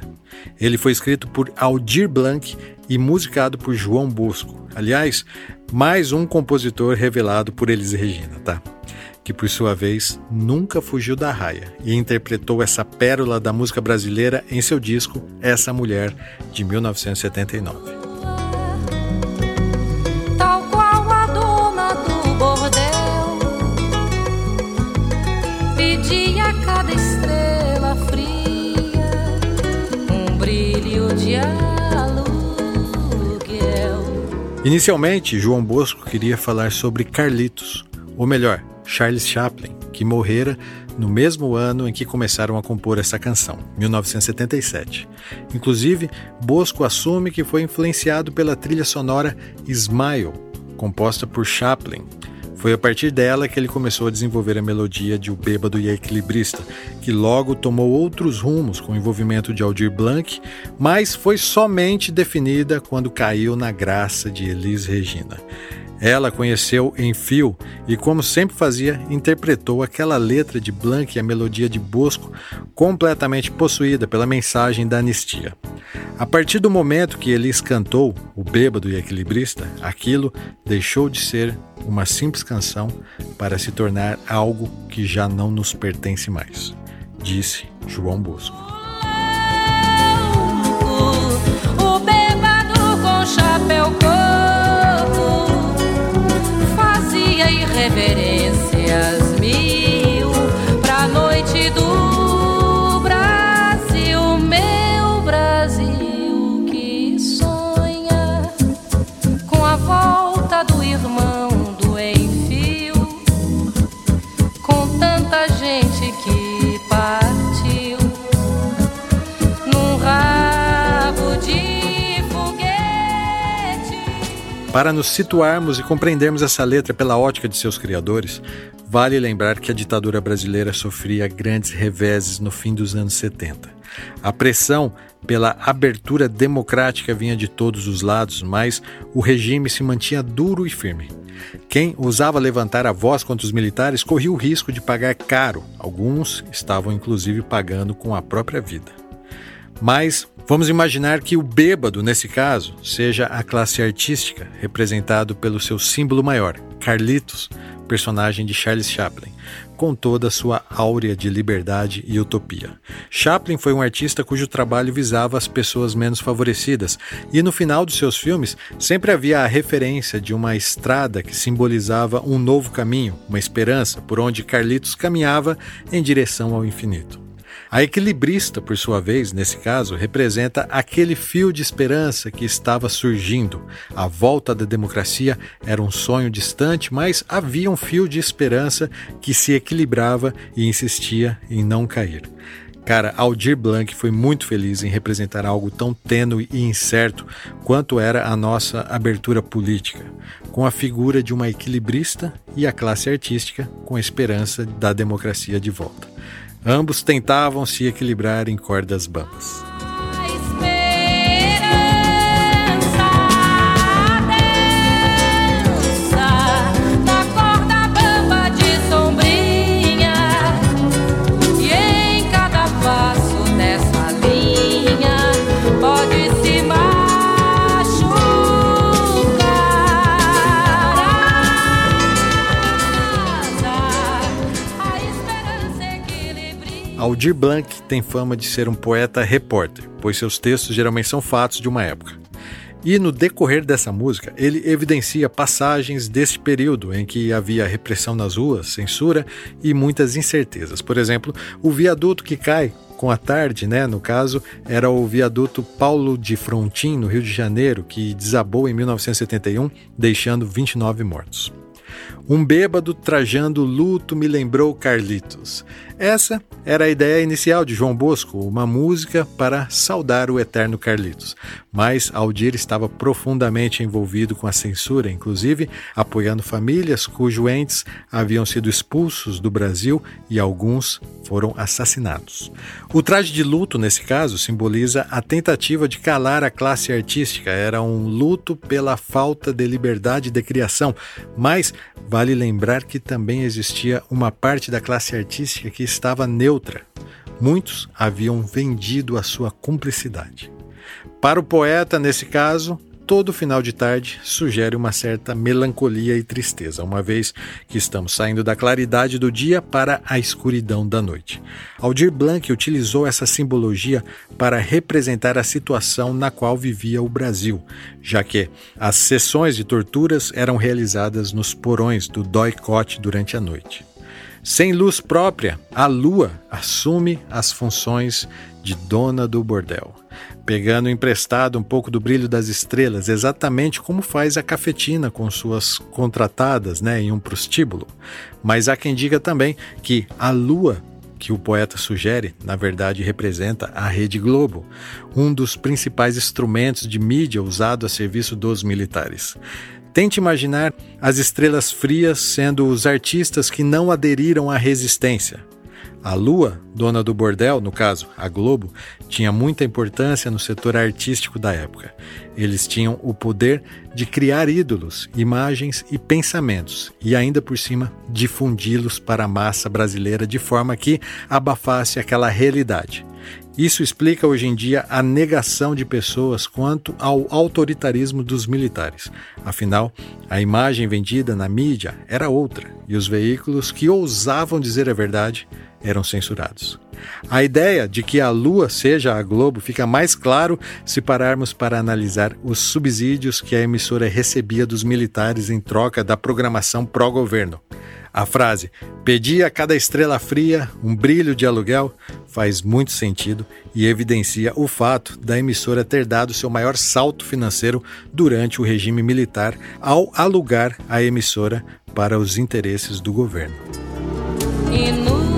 Ele foi escrito por Aldir Blanc e musicado por João Bosco. Aliás, mais um compositor revelado por Elis Regina, tá? Que por sua vez nunca fugiu da raia e interpretou essa pérola da música brasileira em seu disco Essa Mulher de 1979. Cada estrela fria um brilho de aluguel. Inicialmente, João Bosco queria falar sobre Carlitos, ou melhor, Charles Chaplin, que morrera no mesmo ano em que começaram a compor essa canção, 1977. Inclusive, Bosco assume que foi influenciado pela trilha sonora Smile, composta por Chaplin. Foi a partir dela que ele começou a desenvolver a melodia de O Bêbado e a Equilibrista, que logo tomou outros rumos com o envolvimento de Aldir Blanc, mas foi somente definida quando caiu na graça de Elis Regina. Ela conheceu em fio e, como sempre fazia, interpretou aquela letra de Blanc e a melodia de Bosco completamente possuída pela mensagem da anistia. A partir do momento que Elis cantou O Bêbado e Equilibrista, aquilo deixou de ser uma simples canção para se tornar algo que já não nos pertence mais, disse João Bosco. O bêbado com chapéu coco fazia Para nos situarmos e compreendermos essa letra pela ótica de seus criadores, vale lembrar que a ditadura brasileira sofria grandes reveses no fim dos anos 70. A pressão pela abertura democrática vinha de todos os lados, mas o regime se mantinha duro e firme. Quem ousava levantar a voz contra os militares corria o risco de pagar caro. Alguns estavam inclusive pagando com a própria vida. Mas vamos imaginar que o bêbado, nesse caso, seja a classe artística, representado pelo seu símbolo maior, Carlitos, personagem de Charles Chaplin, com toda a sua áurea de liberdade e utopia. Chaplin foi um artista cujo trabalho visava as pessoas menos favorecidas, e no final dos seus filmes sempre havia a referência de uma estrada que simbolizava um novo caminho, uma esperança por onde Carlitos caminhava em direção ao infinito. A equilibrista, por sua vez, nesse caso, representa aquele fio de esperança que estava surgindo. A volta da democracia era um sonho distante, mas havia um fio de esperança que se equilibrava e insistia em não cair. Cara, Aldir Blanc foi muito feliz em representar algo tão tênue e incerto quanto era a nossa abertura política, com a figura de uma equilibrista e a classe artística com a esperança da democracia de volta. Ambos tentavam se equilibrar em cordas bambas. Aldir Blanc tem fama de ser um poeta repórter, pois seus textos geralmente são fatos de uma época. E no decorrer dessa música, ele evidencia passagens deste período em que havia repressão nas ruas, censura e muitas incertezas. Por exemplo, o viaduto que cai com a tarde, né? No caso, era o viaduto Paulo de Frontin, no Rio de Janeiro, que desabou em 1971, deixando 29 mortos. Um bêbado trajando luto me lembrou Carlitos. Essa era a ideia inicial de João Bosco, uma música para saudar o eterno Carlitos. Mas Aldir estava profundamente envolvido com a censura, inclusive apoiando famílias cujos entes haviam sido expulsos do Brasil e alguns foram assassinados. O traje de luto, nesse caso, simboliza a tentativa de calar a classe artística. Era um luto pela falta de liberdade de criação, mas vale lembrar que também existia uma parte da classe artística que estava neutra. Muitos haviam vendido a sua cumplicidade. Para o poeta, nesse caso, todo final de tarde sugere uma certa melancolia e tristeza, uma vez que estamos saindo da claridade do dia para a escuridão da noite. Aldir Blanc utilizou essa simbologia para representar a situação na qual vivia o Brasil, já que as sessões de torturas eram realizadas nos porões do Doicote durante a noite. Sem luz própria, a lua assume as funções de dona do bordel, pegando emprestado um pouco do brilho das estrelas, exatamente como faz a cafetina com suas contratadas né, em um prostíbulo. Mas há quem diga também que a lua que o poeta sugere, na verdade, representa a Rede Globo, um dos principais instrumentos de mídia usado a serviço dos militares. Tente imaginar as estrelas frias sendo os artistas que não aderiram à resistência. A Lua, dona do bordel, no caso, a Globo, tinha muita importância no setor artístico da época. Eles tinham o poder de criar ídolos, imagens e pensamentos, e ainda por cima difundi-los para a massa brasileira de forma que abafasse aquela realidade. Isso explica hoje em dia a negação de pessoas quanto ao autoritarismo dos militares. Afinal, a imagem vendida na mídia era outra e os veículos que ousavam dizer a verdade eram censurados. A ideia de que a Lua seja a Globo fica mais claro se pararmos para analisar os subsídios que a emissora recebia dos militares em troca da programação pró-governo. A frase "pedi a cada estrela fria um brilho de aluguel" faz muito sentido e evidencia o fato da emissora ter dado seu maior salto financeiro durante o regime militar ao alugar a emissora para os interesses do governo. chupavam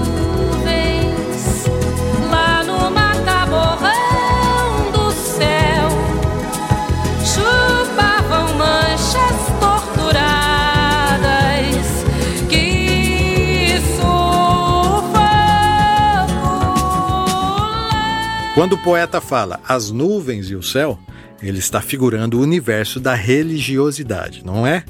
Quando o poeta fala as nuvens e o céu, ele está figurando o universo da religiosidade, não é?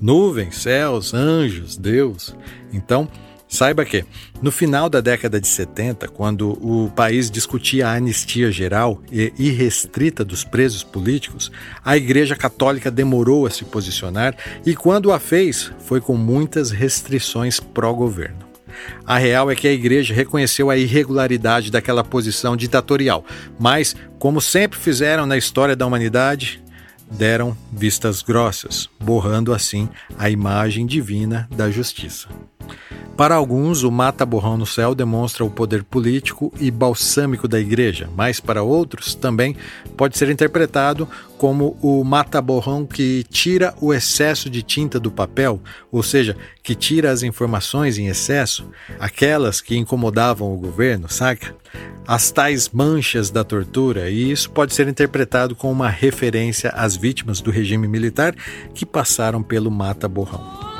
Nuvens, céus, anjos, Deus. Então, Saiba que, no final da década de 70, quando o país discutia a anistia geral e irrestrita dos presos políticos, a Igreja Católica demorou a se posicionar e, quando a fez, foi com muitas restrições pró-governo. A real é que a igreja reconheceu a irregularidade daquela posição ditatorial, mas, como sempre fizeram na história da humanidade, deram vistas grossas, borrando assim a imagem divina da justiça. Para alguns, o mata-borrão no céu demonstra o poder político e balsâmico da igreja, mas para outros também pode ser interpretado como o mata-borrão que tira o excesso de tinta do papel, ou seja, que tira as informações em excesso, aquelas que incomodavam o governo, saca? As tais manchas da tortura, e isso pode ser interpretado como uma referência às vítimas do regime militar que passaram pelo mata-borrão.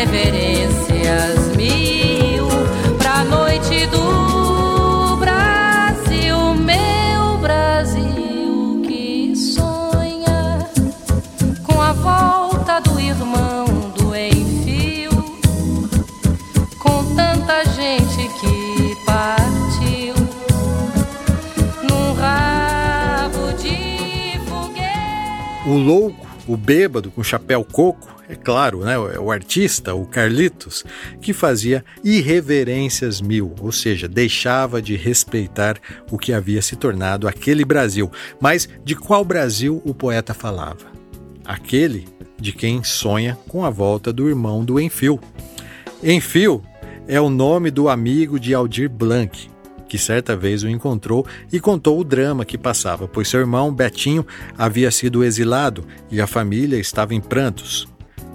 Fazia irreverências mil pra noite do Brasil, meu Brasil que sonha com a volta do irmão do enfio, com tanta gente que partiu num rabo de foguete. O louco, o bêbado com chapéu coco, é claro, né, o artista, o Carlitos, que fazia irreverências mil, ou seja, deixava de respeitar o que havia se tornado aquele Brasil. Mas de qual Brasil o poeta falava? Aquele de quem sonha com a volta do irmão do Enfio. Enfio é o nome do amigo de Aldir Blanc, que certa vez o encontrou e contou o drama que passava, pois seu irmão Betinho havia sido exilado e a família estava em prantos.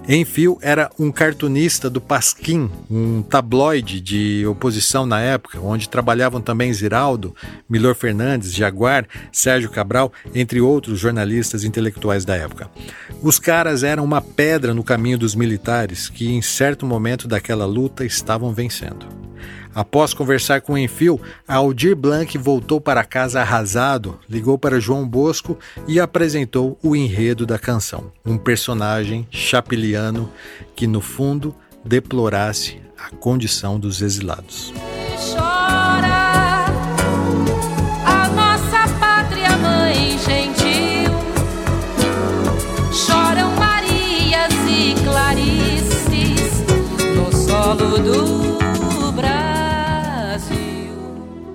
Enfio era um cartunista do Pasquim, um tabloide de oposição na época, onde trabalhavam também Ziraldo, Milor Fernandes, Jaguar, Sérgio Cabral, entre outros jornalistas intelectuais da época. Os caras eram uma pedra no caminho dos militares, que em certo momento daquela luta estavam vencendo. Após conversar com o Enfio, Aldir Blanc voltou para casa arrasado, ligou para João Bosco e apresentou o enredo da canção. Um personagem chapiliano que, no fundo, deplorasse a condição dos exilados. chora a nossa pátria mãe gentil. Choram Marias e Clarices no solo do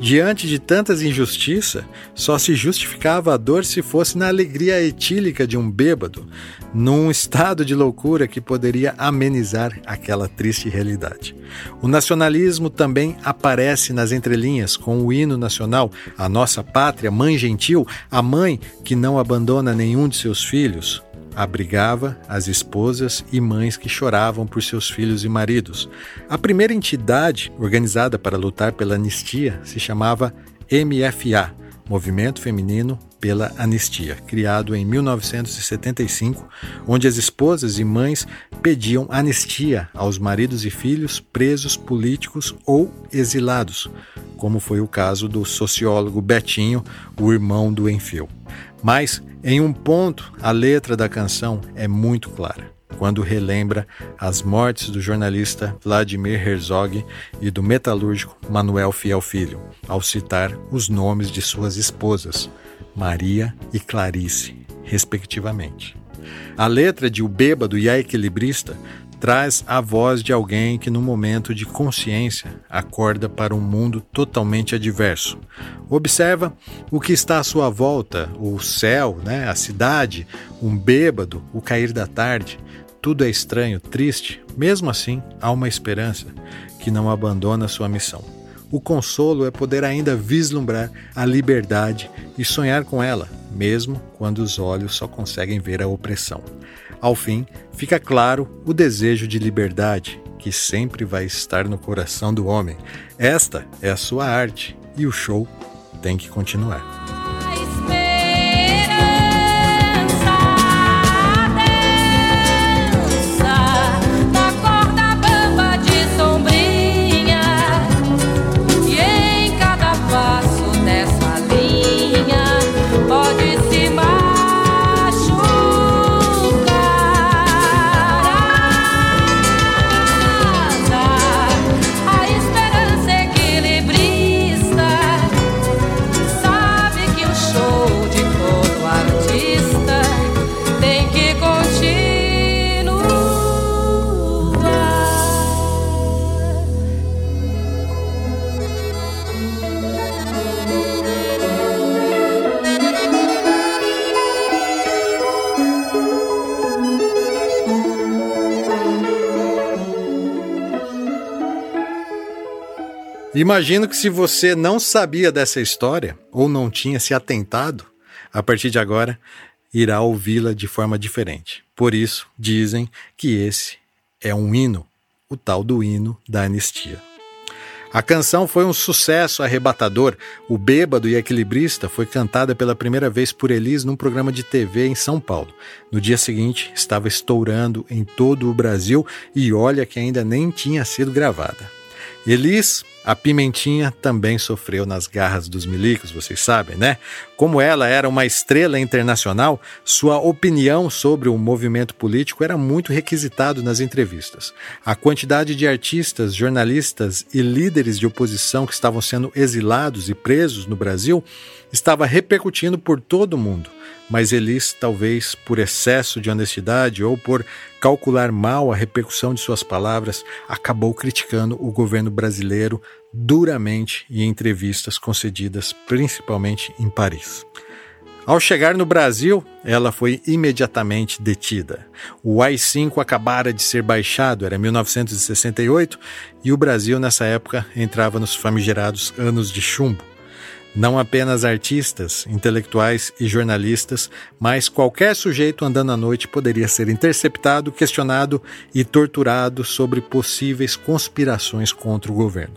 Diante de tantas injustiças, só se justificava a dor se fosse na alegria etílica de um bêbado, num estado de loucura que poderia amenizar aquela triste realidade. O nacionalismo também aparece nas entrelinhas com o hino nacional, a nossa pátria, mãe gentil, a mãe que não abandona nenhum de seus filhos, abrigava as esposas e mães que choravam por seus filhos e maridos. A primeira entidade organizada para lutar pela anistia se chamava MFA, Movimento Feminino pela Anistia, criado em 1975, onde as esposas e mães pediam anistia aos maridos e filhos presos políticos ou exilados, como foi o caso do sociólogo Betinho, o irmão do Enfio. Mas, em um ponto, a letra da canção é muito clara quando relembra as mortes do jornalista Vladimir Herzog e do metalúrgico Manuel Fiel Filho, ao citar os nomes de suas esposas, Maria e Clarice, respectivamente. A letra de O Bêbado e a Equilibrista traz a voz de alguém que, no momento de consciência, acorda para um mundo totalmente adverso. Observa o que está à sua volta, o céu, né, a cidade, um bêbado, o cair da tarde. Tudo é estranho, triste. Mesmo assim, há uma esperança que não abandona sua missão. O consolo é poder ainda vislumbrar a liberdade e sonhar com ela, mesmo quando os olhos só conseguem ver a opressão. Ao fim, fica claro o desejo de liberdade que sempre vai estar no coração do homem. Esta é a sua arte e o show tem que continuar. Imagino que se você não sabia dessa história ou não tinha se atentado, a partir de agora irá ouvi-la de forma diferente. Por isso, dizem que esse é um hino, o tal do hino da anistia. A canção foi um sucesso arrebatador. O Bêbado e Equilibrista foi cantada pela primeira vez por Elis num programa de TV em São Paulo. No dia seguinte, estava estourando em todo o Brasil e olha que ainda nem tinha sido gravada. Elis a Pimentinha também sofreu nas garras dos milicos, vocês sabem, né? Como ela era uma estrela internacional, sua opinião sobre o movimento político era muito requisitado nas entrevistas. A quantidade de artistas, jornalistas e líderes de oposição que estavam sendo exilados e presos no Brasil estava repercutindo por todo o mundo, mas Elis, talvez por excesso de honestidade ou por calcular mal a repercussão de suas palavras, acabou criticando o governo brasileiro duramente em entrevistas concedidas principalmente em Paris. Ao chegar no Brasil, ela foi imediatamente detida. O AI-5 acabara de ser baixado, era 1968, e o Brasil nessa época entrava nos famigerados anos de chumbo. Não apenas artistas, intelectuais e jornalistas, mas qualquer sujeito andando à noite poderia ser interceptado, questionado e torturado sobre possíveis conspirações contra o governo.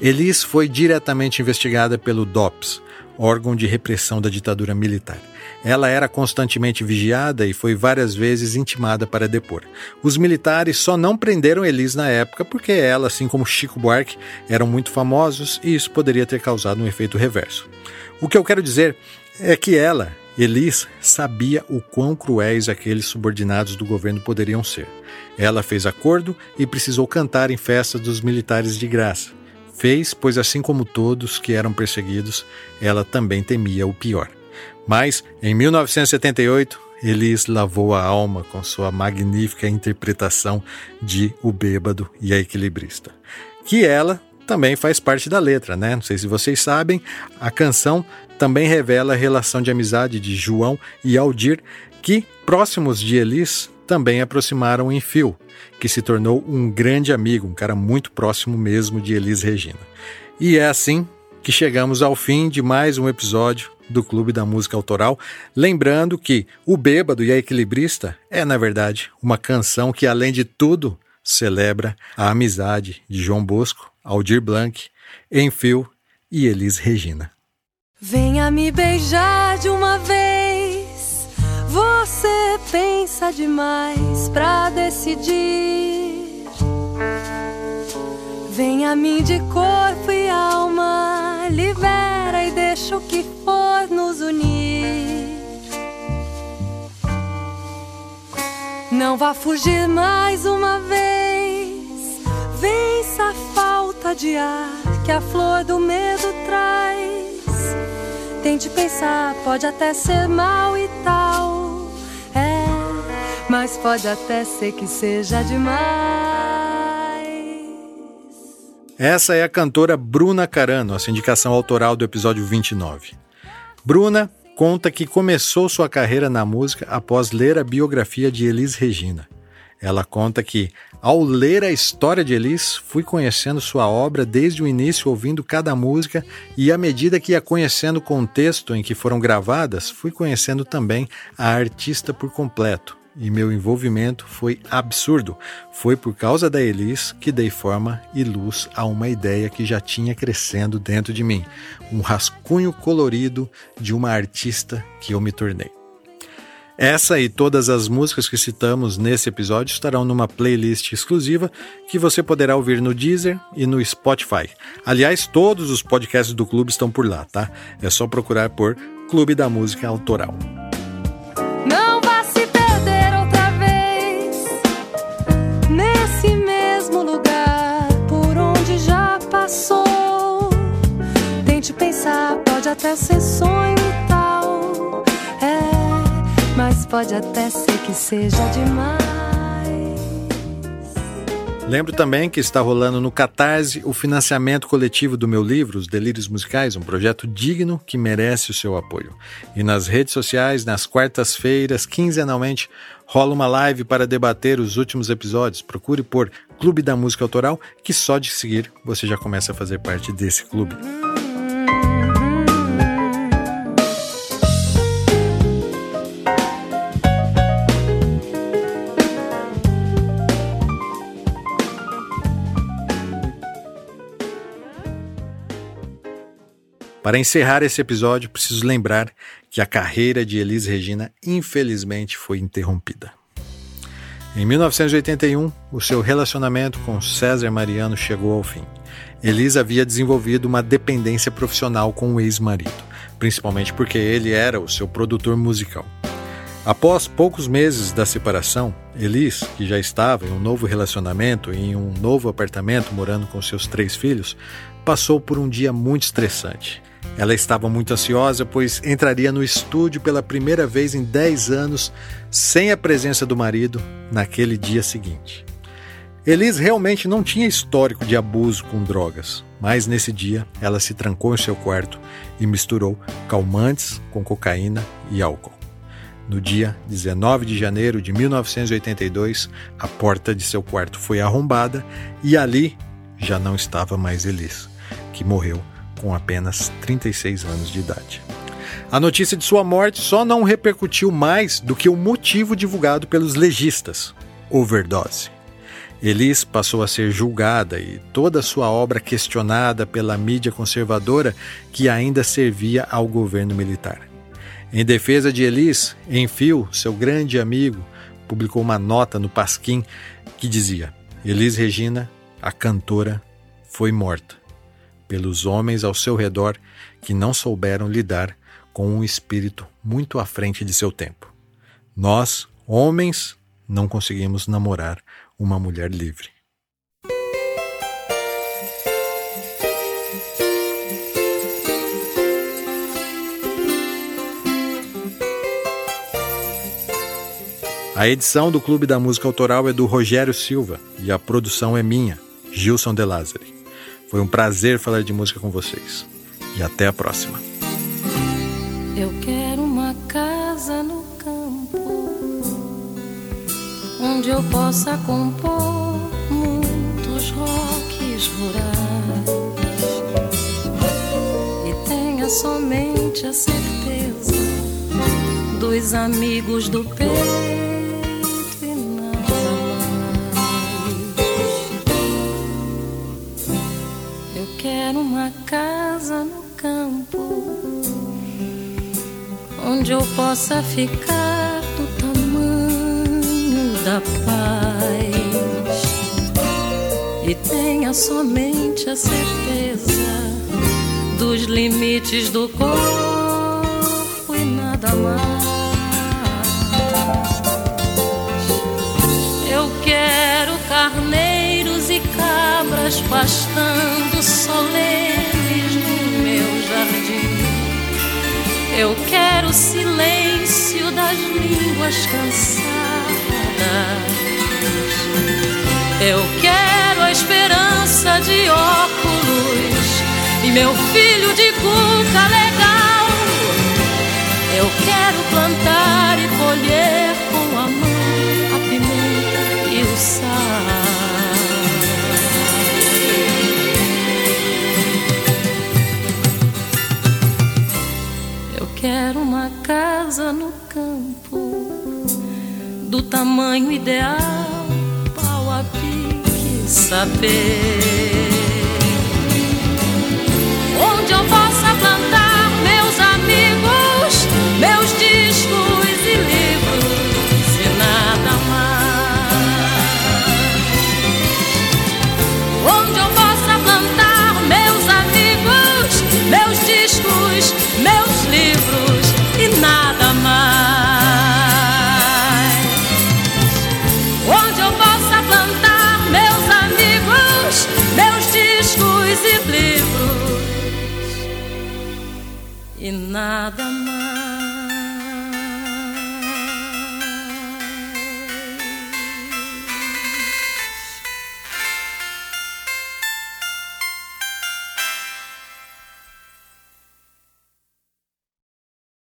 Elis foi diretamente investigada pelo DOPS, órgão de repressão da ditadura militar. Ela era constantemente vigiada e foi várias vezes intimada para depor. Os militares só não prenderam Elis na época porque ela, assim como Chico Buarque, eram muito famosos e isso poderia ter causado um efeito reverso. O que eu quero dizer é que ela, Elis, sabia o quão cruéis aqueles subordinados do governo poderiam ser. Ela fez acordo e precisou cantar em festas dos militares de graça. Fez, pois assim como todos que eram perseguidos, ela também temia o pior. Mas, em 1978, Elis lavou a alma com sua magnífica interpretação de O Bêbado e a Equilibrista. Que ela também faz parte da letra, né? Não sei se vocês sabem, a canção também revela a relação de amizade de João e Aldir, que, próximos de Elis, também aproximaram em Fio, que se tornou um grande amigo, um cara muito próximo mesmo de Elis Regina. E é assim que chegamos ao fim de mais um episódio do Clube da Música Autoral. Lembrando que O Bêbado e a Equilibrista é, na verdade, uma canção que, além de tudo, celebra a amizade de João Bosco, Aldir Blanc, Enfio e Elis Regina. Venha me beijar de uma vez. Você pensa demais pra decidir. Venha a mim de corpo e alma, libera e deixa o que for nos unir. Não vá fugir mais uma vez, vença a falta de ar que a flor do medo traz. Tente pensar, pode até ser mal e tal, é, mas pode até ser que seja demais. Essa é a cantora Bruna Carano, a indicação autoral do episódio 29. Bruna conta que começou sua carreira na música após ler a biografia de Elis Regina. Ela conta que, ao ler a história de Elis, fui conhecendo sua obra desde o início, ouvindo cada música, e à medida que ia conhecendo o contexto em que foram gravadas, fui conhecendo também a artista por completo e meu envolvimento foi absurdo. Foi por causa da Elis que dei forma e luz a uma ideia que já tinha crescendo dentro de mim, um rascunho colorido de uma artista que eu me tornei. Essa e todas as músicas que citamos nesse episódio estarão numa playlist exclusiva que você poderá ouvir no Deezer e no Spotify. Aliás, todos os podcasts do clube estão por lá, tá? É só procurar por Clube da Música Autoral. Não vá se perder outra vez nesse mesmo lugar por onde já passou. Tente pensar, pode até ser sonho pode até ser que seja demais. Lembro também que está rolando no Catarse o financiamento coletivo do meu livro, Os Delírios Musicais, um projeto digno que merece o seu apoio. E nas redes sociais, nas quartas-feiras, quinzenalmente, rola uma live para debater os últimos episódios. Procure por Clube da Música Autoral, que só de seguir você já começa a fazer parte desse clube. Para encerrar esse episódio, preciso lembrar que a carreira de Elis Regina infelizmente foi interrompida. Em 1981, o seu relacionamento com César Mariano chegou ao fim. Elis havia desenvolvido uma dependência profissional com o ex-marido, principalmente porque ele era o seu produtor musical. Após poucos meses da separação, Elis, que já estava em um novo relacionamento e em um novo apartamento morando com seus três filhos, passou por um dia muito estressante. Ela estava muito ansiosa, pois entraria no estúdio pela primeira vez em 10 anos sem a presença do marido naquele dia seguinte. Elis realmente não tinha histórico de abuso com drogas, mas nesse dia ela se trancou em seu quarto e misturou calmantes com cocaína e álcool. No dia 19 de janeiro de 1982, a porta de seu quarto foi arrombada e ali já não estava mais Elis, que morreu com apenas 36 anos de idade. A notícia de sua morte só não repercutiu mais do que o motivo divulgado pelos legistas: overdose. Elis passou a ser julgada e toda sua obra questionada pela mídia conservadora que ainda servia ao governo militar. Em defesa de Elis, Enfio, seu grande amigo, publicou uma nota no Pasquim que dizia: Elis Regina, a cantora, foi morta pelos homens ao seu redor que não souberam lidar com um espírito muito à frente de seu tempo. Nós, homens, não conseguimos namorar uma mulher livre. A edição do Clube da Música Autoral é do Rogério Silva e a produção é minha, Gilson De Lázari. Foi um prazer falar de música com vocês. E até a próxima. Eu quero uma casa no campo onde eu possa compor muitos rocks rurais e tenha somente a certeza dos amigos do peito casa no campo onde eu possa ficar do tamanho da paz e tenha somente a certeza dos limites do corpo e nada mais. Eu quero carneiros e cabras pastando Eu quero o silêncio das línguas cansadas. Eu quero a esperança de óculos e meu filho de cuca legal. Eu quero plantar e colher com a mão a pimenta e o sal. Quero uma casa no campo do tamanho ideal, pau a pique, saber. Onde eu possa plantar meus amigos, meus discos e nada.